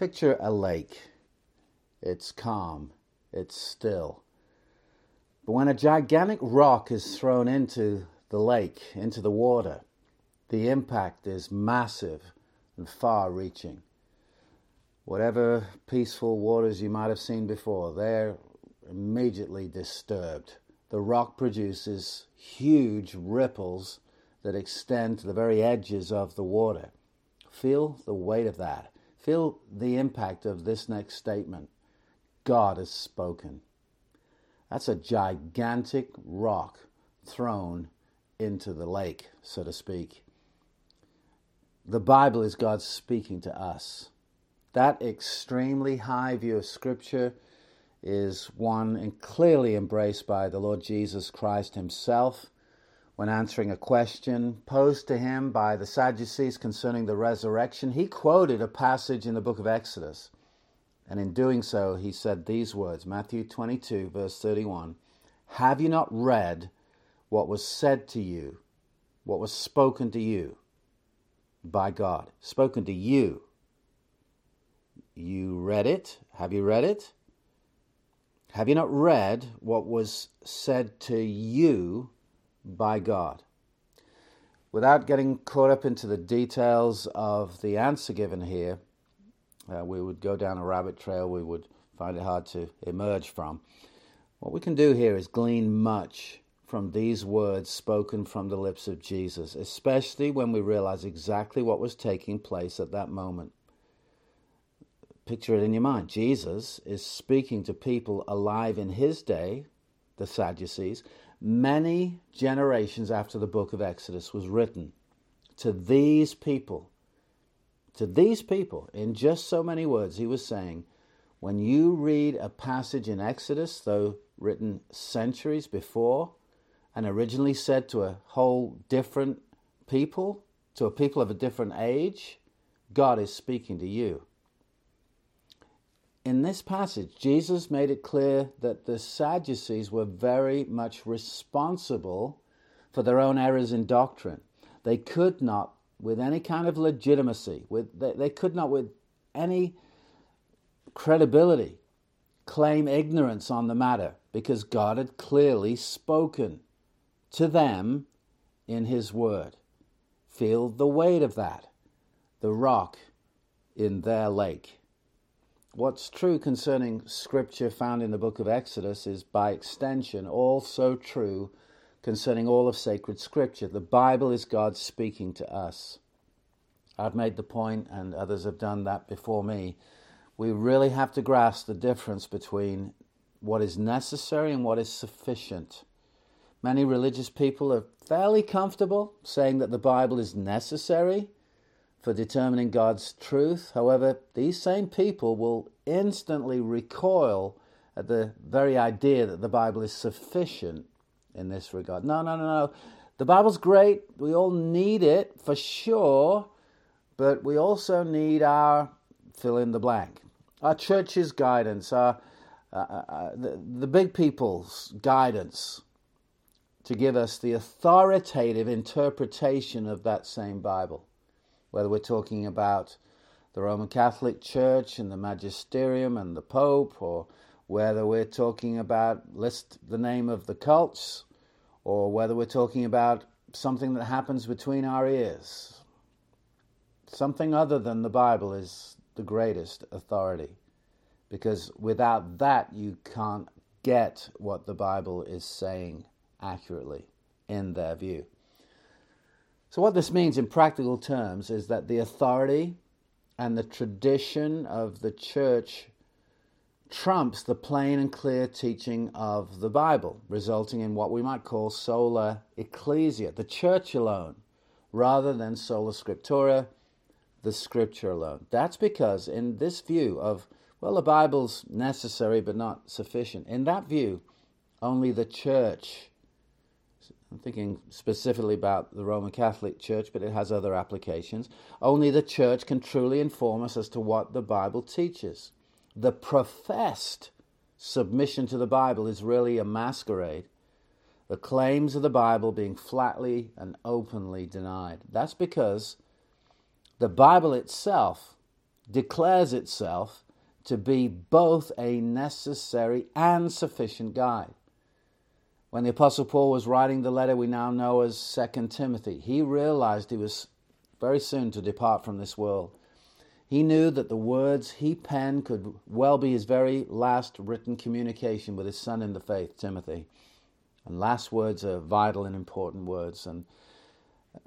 Picture a lake. It's calm, it's still. But when a gigantic rock is thrown into the lake, into the water, the impact is massive and far reaching. Whatever peaceful waters you might have seen before, they're immediately disturbed. The rock produces huge ripples that extend to the very edges of the water. Feel the weight of that. Feel the impact of this next statement God has spoken. That's a gigantic rock thrown into the lake, so to speak. The Bible is God speaking to us. That extremely high view of Scripture is one and clearly embraced by the Lord Jesus Christ Himself when answering a question posed to him by the Sadducees concerning the resurrection. He quoted a passage in the book of Exodus. And in doing so, he said these words Matthew 22, verse 31 Have you not read what was said to you, what was spoken to you by God? Spoken to you. You read it? Have you read it? Have you not read what was said to you by God? Without getting caught up into the details of the answer given here, uh, we would go down a rabbit trail we would find it hard to emerge from. What we can do here is glean much from these words spoken from the lips of Jesus, especially when we realize exactly what was taking place at that moment. Picture it in your mind. Jesus is speaking to people alive in his day, the Sadducees, many generations after the book of Exodus was written. To these people, to these people, in just so many words, he was saying, when you read a passage in Exodus, though written centuries before, and originally said to a whole different people, to a people of a different age, God is speaking to you in this passage, Jesus made it clear that the Sadducees were very much responsible for their own errors in doctrine. They could not, with any kind of legitimacy, with, they, they could not, with any credibility, claim ignorance on the matter because God had clearly spoken to them in His Word. Feel the weight of that, the rock in their lake. What's true concerning scripture found in the book of Exodus is by extension also true concerning all of sacred scripture. The Bible is God speaking to us. I've made the point, and others have done that before me. We really have to grasp the difference between what is necessary and what is sufficient. Many religious people are fairly comfortable saying that the Bible is necessary for determining God's truth. However, these same people will instantly recoil at the very idea that the Bible is sufficient in this regard. No, no, no, no. The Bible's great. We all need it for sure, but we also need our fill in the blank. Our church's guidance, our, uh, uh, uh the, the big people's guidance to give us the authoritative interpretation of that same Bible whether we're talking about the Roman Catholic Church and the magisterium and the Pope, or whether we're talking about list the name of the cults, or whether we're talking about something that happens between our ears. Something other than the Bible is the greatest authority, because without that, you can't get what the Bible is saying accurately in their view. So, what this means in practical terms is that the authority and the tradition of the church trumps the plain and clear teaching of the Bible, resulting in what we might call sola ecclesia, the church alone, rather than sola scriptura, the scripture alone. That's because, in this view of, well, the Bible's necessary but not sufficient, in that view, only the church I'm thinking specifically about the Roman Catholic Church, but it has other applications. Only the church can truly inform us as to what the Bible teaches. The professed submission to the Bible is really a masquerade. The claims of the Bible being flatly and openly denied. That's because the Bible itself declares itself to be both a necessary and sufficient guide. When the Apostle Paul was writing the letter we now know as 2 Timothy, he realized he was very soon to depart from this world. He knew that the words he penned could well be his very last written communication with his son in the faith, Timothy. And last words are vital and important words. And uh,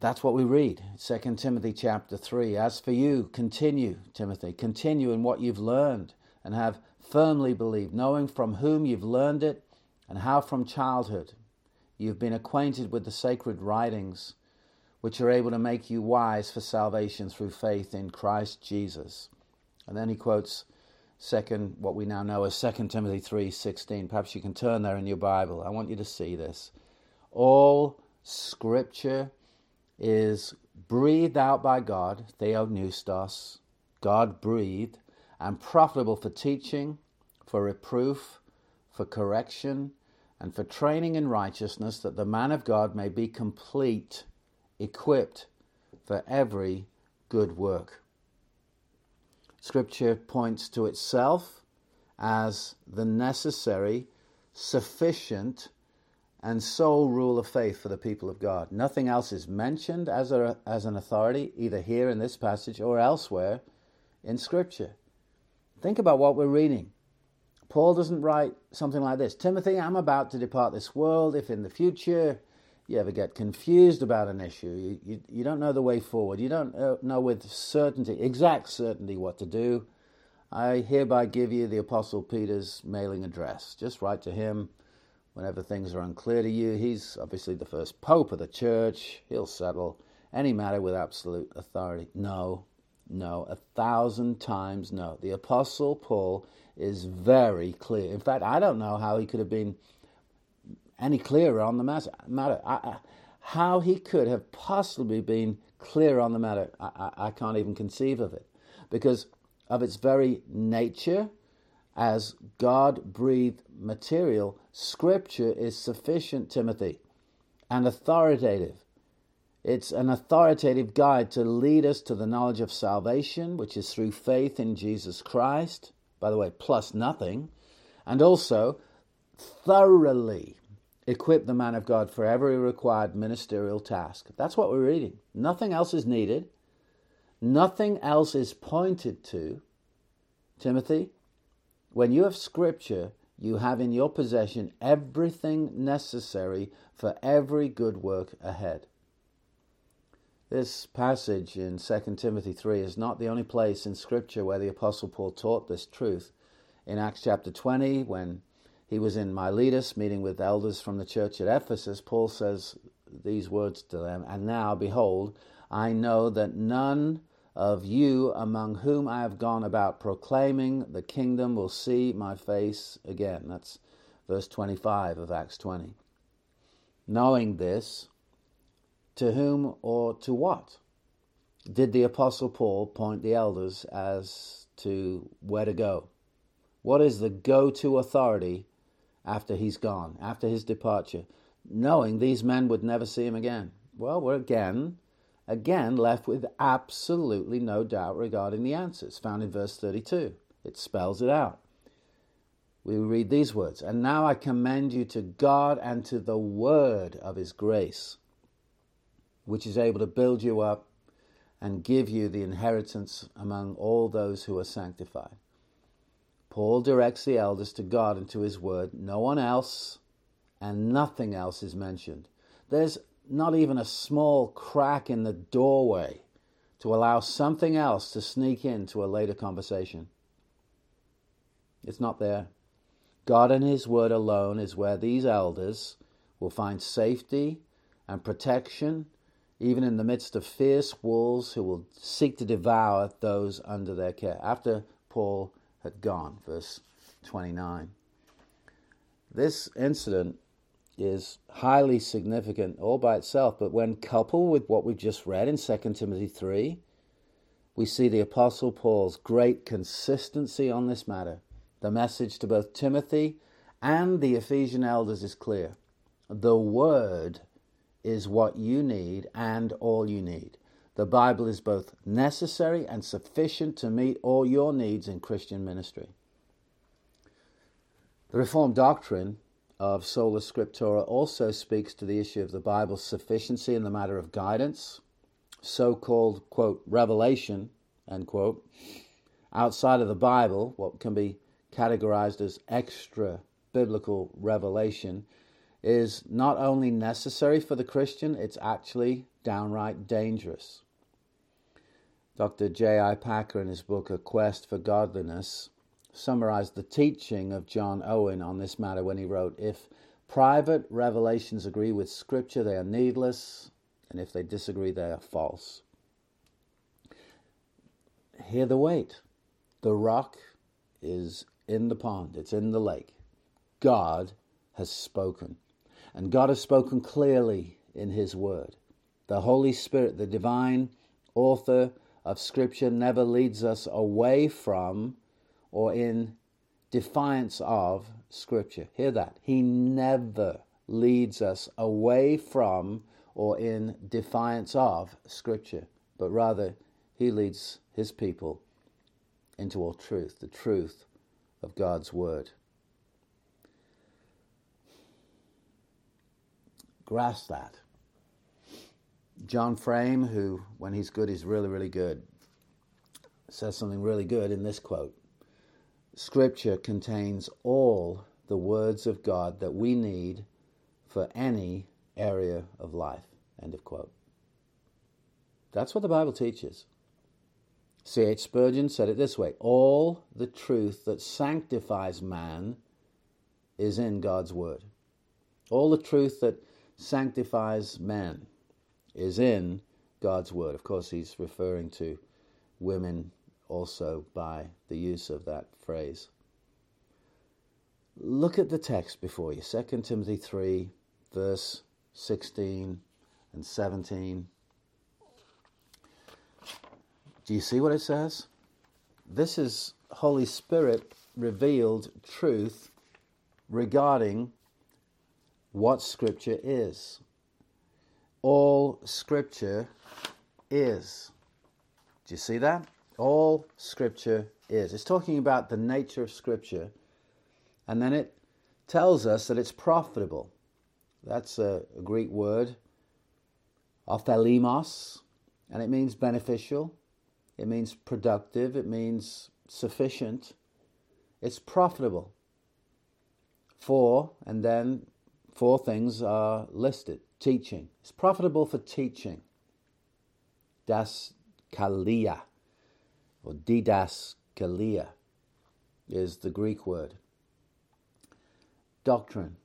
that's what we read. 2 Timothy chapter 3. As for you, continue, Timothy, continue in what you've learned and have firmly believed, knowing from whom you've learned it and how from childhood you've been acquainted with the sacred writings, which are able to make you wise for salvation through faith in Christ Jesus. And then he quotes second what we now know as 2 Timothy 3:16. Perhaps you can turn there in your Bible. I want you to see this. All scripture is breathed out by God, theopneustos, God breathed, and profitable for teaching, for reproof, for correction, and for training in righteousness, that the man of God may be complete, equipped for every good work. Scripture points to itself as the necessary, sufficient, and sole rule of faith for the people of God. Nothing else is mentioned as, a, as an authority, either here in this passage or elsewhere in Scripture. Think about what we're reading. Paul doesn't write something like this Timothy, I'm about to depart this world. If in the future you ever get confused about an issue, you, you, you don't know the way forward, you don't uh, know with certainty, exact certainty, what to do, I hereby give you the Apostle Peter's mailing address. Just write to him whenever things are unclear to you. He's obviously the first pope of the church. He'll settle any matter with absolute authority. No, no, a thousand times no. The Apostle Paul is very clear. In fact, I don't know how he could have been any clearer on the matter. I, I, how he could have possibly been clear on the matter, I, I can't even conceive of it. Because of its very nature, as God breathed material, Scripture is sufficient, Timothy, and authoritative. It's an authoritative guide to lead us to the knowledge of salvation, which is through faith in Jesus Christ, by the way, plus nothing, and also thoroughly equip the man of God for every required ministerial task. That's what we're reading. Nothing else is needed. Nothing else is pointed to. Timothy, when you have scripture, you have in your possession everything necessary for every good work ahead. This passage in 2 Timothy 3 is not the only place in Scripture where the Apostle Paul taught this truth. In Acts chapter 20, when he was in Miletus meeting with elders from the church at Ephesus, Paul says these words to them And now, behold, I know that none of you among whom I have gone about proclaiming the kingdom will see my face again. That's verse 25 of Acts 20. Knowing this, to whom or to what did the Apostle Paul point the elders as to where to go? What is the go to authority after he's gone, after his departure, knowing these men would never see him again? Well, we're again again left with absolutely no doubt regarding the answers found in verse 32. It spells it out. We read these words And now I commend you to God and to the word of his grace, which is able to build you up and give you the inheritance among all those who are sanctified. Paul directs the elders to God and to his word. No one else and nothing else is mentioned. There's not even a small crack in the doorway to allow something else to sneak into a later conversation. It's not there. God and His Word alone is where these elders will find safety and protection, even in the midst of fierce wolves who will seek to devour those under their care. After Paul had gone, verse 29. This incident is highly significant all by itself, but when coupled with what we've just read in 2 Timothy 3, we see the Apostle Paul's great consistency on this matter. The message to both Timothy and the Ephesian elders is clear. The Word is what you need and all you need. The Bible is both necessary and sufficient to meet all your needs in Christian ministry. The Reformed doctrine of sola scriptura also speaks to the issue of the Bible's sufficiency in the matter of guidance, so called, quote, revelation, end quote, outside of the Bible, what can be categorized as extra biblical revelation, is not only necessary for the Christian, it's actually downright dangerous. Dr. J.I. Packer, in his book A Quest for Godliness, summarized the teaching of John Owen on this matter when he wrote If private revelations agree with Scripture, they are needless, and if they disagree, they are false. Hear the weight. The rock is in the pond, it's in the lake. God has spoken. And God has spoken clearly in His Word. The Holy Spirit, the divine author of Scripture never leads us away from or in defiance of Scripture. Hear that. He never leads us away from or in defiance of Scripture, but rather he leads his people into all truth, the truth of God's Word. Grasp that. John Frame, who, when he's good, is really, really good, says something really good in this quote Scripture contains all the words of God that we need for any area of life. End of quote. That's what the Bible teaches. C.H. Spurgeon said it this way All the truth that sanctifies man is in God's Word. All the truth that sanctifies man is in God's word. Of course, he's referring to women also by the use of that phrase. Look at the text before you 2 Timothy 3, verse 16 and 17. Do you see what it says? This is Holy Spirit revealed truth regarding what Scripture is all Scripture is. Do you see that? All Scripture is. It's talking about the nature of Scripture, and then it tells us that it's profitable. That's a, a Greek word, ophelimos, and it means beneficial, it means productive, it means sufficient. It's profitable. for, and then four things are listed teaching. It's profitable for teaching. Das kalia, or didas didaskalia, is the Greek word. Doctrine.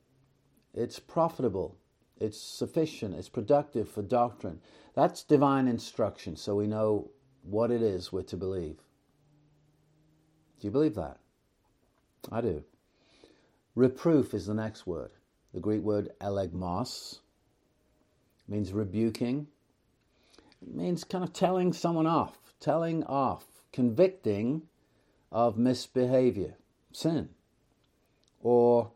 It's profitable. It's sufficient. It's productive for doctrine. That's divine instruction, so we know what it is we're to believe. Do you believe that? I do. Reproof is the next word. The Greek word elegmos, means rebuking. It means kind of telling someone off, telling off, convicting of misbehavior, sin, or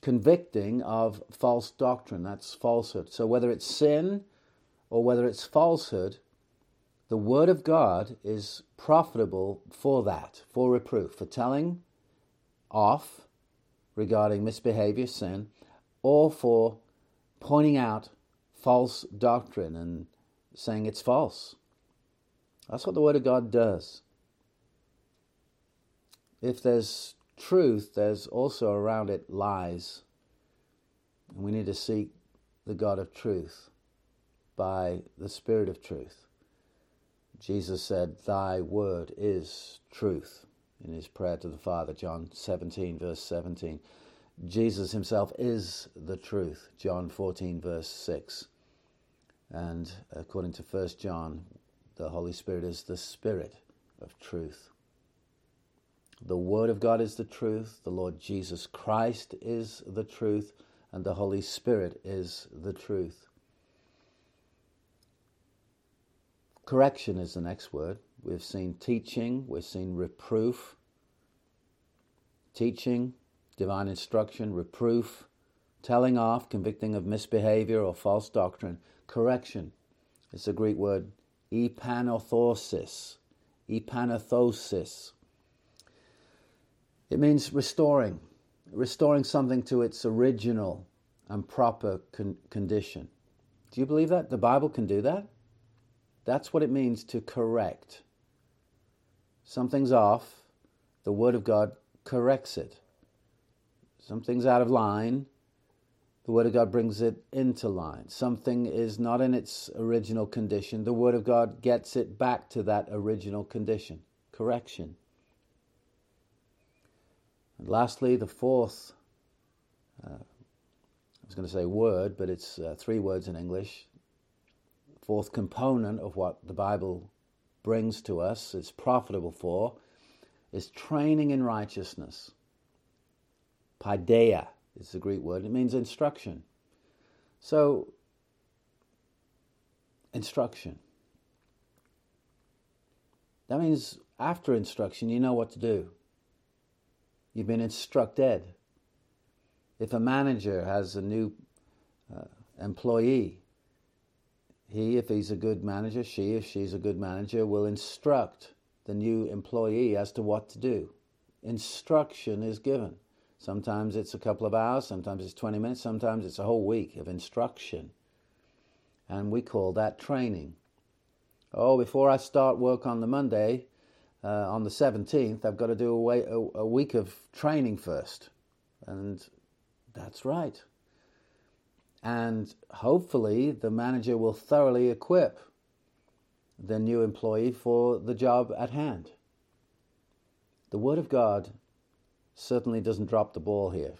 convicting of false doctrine. That's falsehood. So whether it's sin or whether it's falsehood, the Word of God is profitable for that, for reproof, for telling off regarding misbehavior, sin, or for pointing out false doctrine and saying it's false. That's what the Word of God does. If there's truth, there's also around it lies. And we need to seek the God of truth by the Spirit of truth. Jesus said, Thy word is truth in his prayer to the Father, John 17, verse 17. Jesus himself is the truth, John 14, verse 6. And according to 1 John, the Holy Spirit is the Spirit of truth. The Word of God is the truth, the Lord Jesus Christ is the truth, and the Holy Spirit is the truth. Correction is the next word. We've seen teaching, we've seen reproof. Teaching, divine instruction, reproof, telling off, convicting of misbehavior or false doctrine, correction It's a Greek word epanothosis. Epanothosis. It means restoring, restoring something to its original and proper con- condition. Do you believe that? The Bible can do that? That's what it means to correct. Something's off, the Word of God corrects it. Something's out of line, the Word of God brings it into line. Something is not in its original condition, the Word of God gets it back to that original condition. Correction. And lastly, the fourth, uh, I was going to say word, but it's uh, three words in English. Fourth component of what the Bible brings to us, it's profitable for, is training in righteousness. Paideia is the Greek word. It means instruction. So, instruction. That means after instruction, you know what to do. You've been instructed. If a manager has a new uh, employee, he, if he's a good manager, she, if she's a good manager, will instruct the new employee as to what to do. Instruction is given. Sometimes it's a couple of hours, sometimes it's 20 minutes, sometimes it's a whole week of instruction. And we call that training. Oh, before I start work on the Monday, uh, on the 17th, I've got to do a, way, a, a week of training first. And that's right. And hopefully, the manager will thoroughly equip the new employee for the job at hand. The Word of God certainly doesn't drop the ball here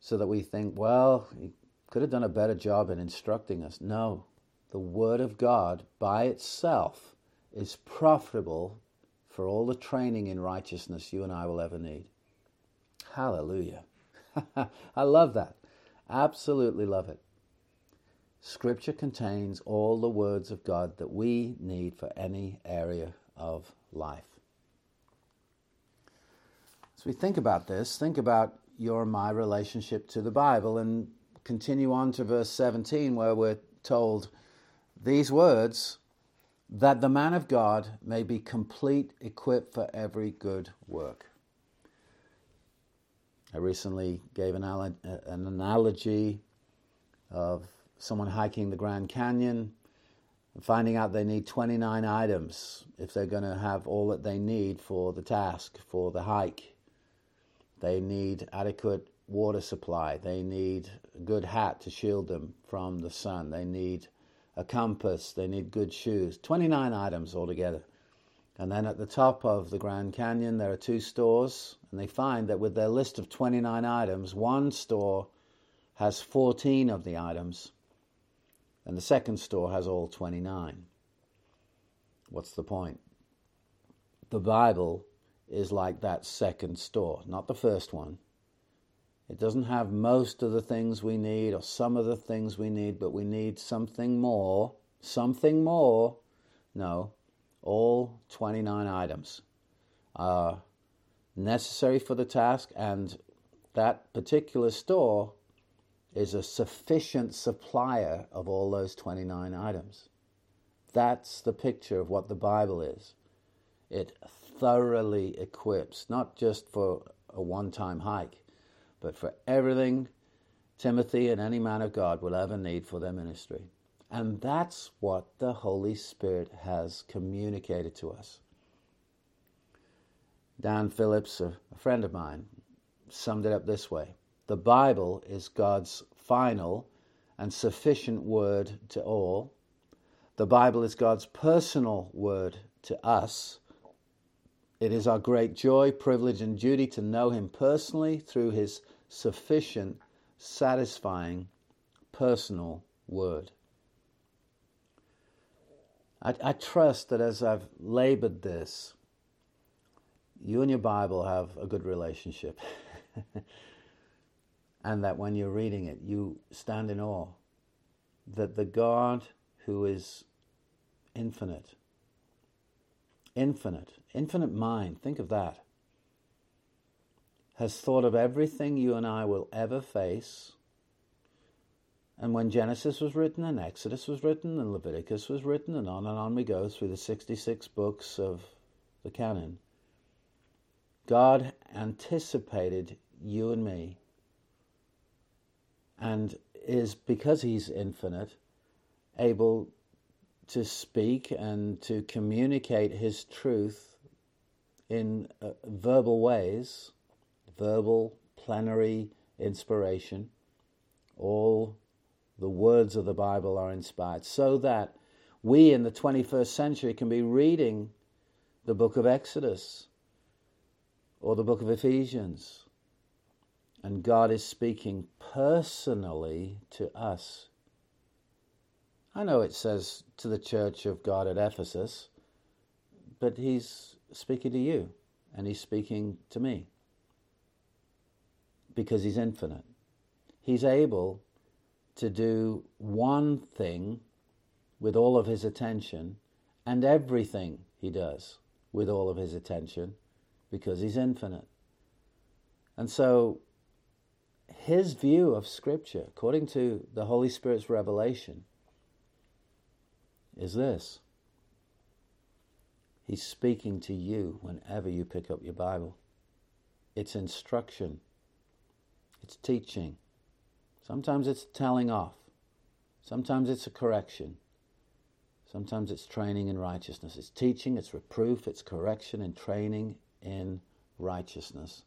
so that we think, well, he could have done a better job in instructing us. No, the Word of God by itself is profitable for all the training in righteousness you and I will ever need. Hallelujah. I love that. Absolutely love it. Scripture contains all the words of God that we need for any area of life. As we think about this, think about your and my relationship to the Bible and continue on to verse 17 where we're told these words that the man of God may be complete, equipped for every good work. I recently gave an, an analogy of someone hiking the Grand Canyon and finding out they need 29 items if they're going to have all that they need for the task, for the hike. They need adequate water supply. They need a good hat to shield them from the sun. They need a compass. They need good shoes. 29 items altogether. And then at the top of the Grand Canyon, there are two stores, and they find that with their list of 29 items, one store has 14 of the items, and the second store has all 29. What's the point? The Bible is like that second store, not the first one. It doesn't have most of the things we need or some of the things we need, but we need something more. Something more. No, all 29 items are necessary for the task, and that particular store is a sufficient supplier of all those 29 items. That's the picture of what the Bible is. It thoroughly equips, not just for a one time hike, but for everything Timothy and any man of God will ever need for their ministry. And that's what the Holy Spirit has communicated to us. Dan Phillips, a, friend of mine, summed it up this way The Bible is God's final and sufficient word to all. The Bible is God's personal word to us it is our great joy, privilege, and duty to know Him personally through His sufficient, satisfying, personal word. I, I, trust that as I've labored this, you and your Bible have a good relationship. and that when you're reading it, you stand in awe that the God who is infinite, infinite, infinite mind, think of that, has thought of everything you and I will ever face, And when Genesis was written, and Exodus was written, and Leviticus was written, and on and on we go through the 66 books of the canon, God anticipated you and me. And is, because He's infinite, able to speak and to communicate His truth in uh, verbal ways, verbal, plenary inspiration, all the words of the Bible are inspired, so that we in the 21st century can be reading the book of Exodus or the book of Ephesians. And God is speaking personally to us. I know it says to the church of God at Ephesus, but He's speaking to you and He's speaking to me because He's infinite. He's able to do one thing with all of his attention and everything he does with all of his attention because he's infinite. And so his view of Scripture, according to the Holy Spirit's revelation, is this. He's speaking to you whenever you pick up your Bible. It's instruction, it's teaching, Sometimes it's telling off. Sometimes it's a correction. Sometimes it's training in righteousness. It's teaching, it's reproof, it's correction and training in righteousness.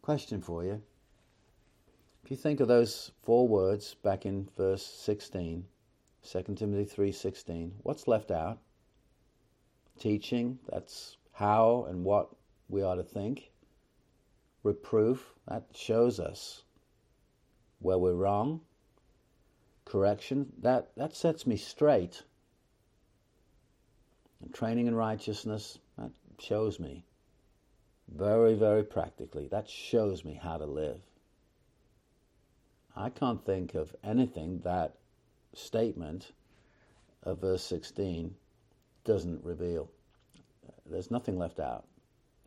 Question for you. If you think of those four words back in verse 16, 2 Timothy 3:16, what's left out? Teaching, that's how and what we ought to think. Reproof, that shows us where we're wrong, correction, that, that sets me straight. And training in righteousness, that shows me very, very practically, that shows me how to live. I can't think of anything that statement of verse 16 doesn't reveal. There's nothing left out.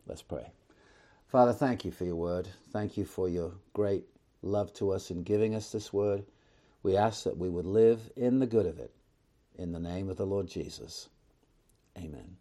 Let's pray. Father, thank you for your word. Thank you for your great love to us in giving us this word. We ask that we would live in the good of it. In the name of the Lord Jesus. Amen.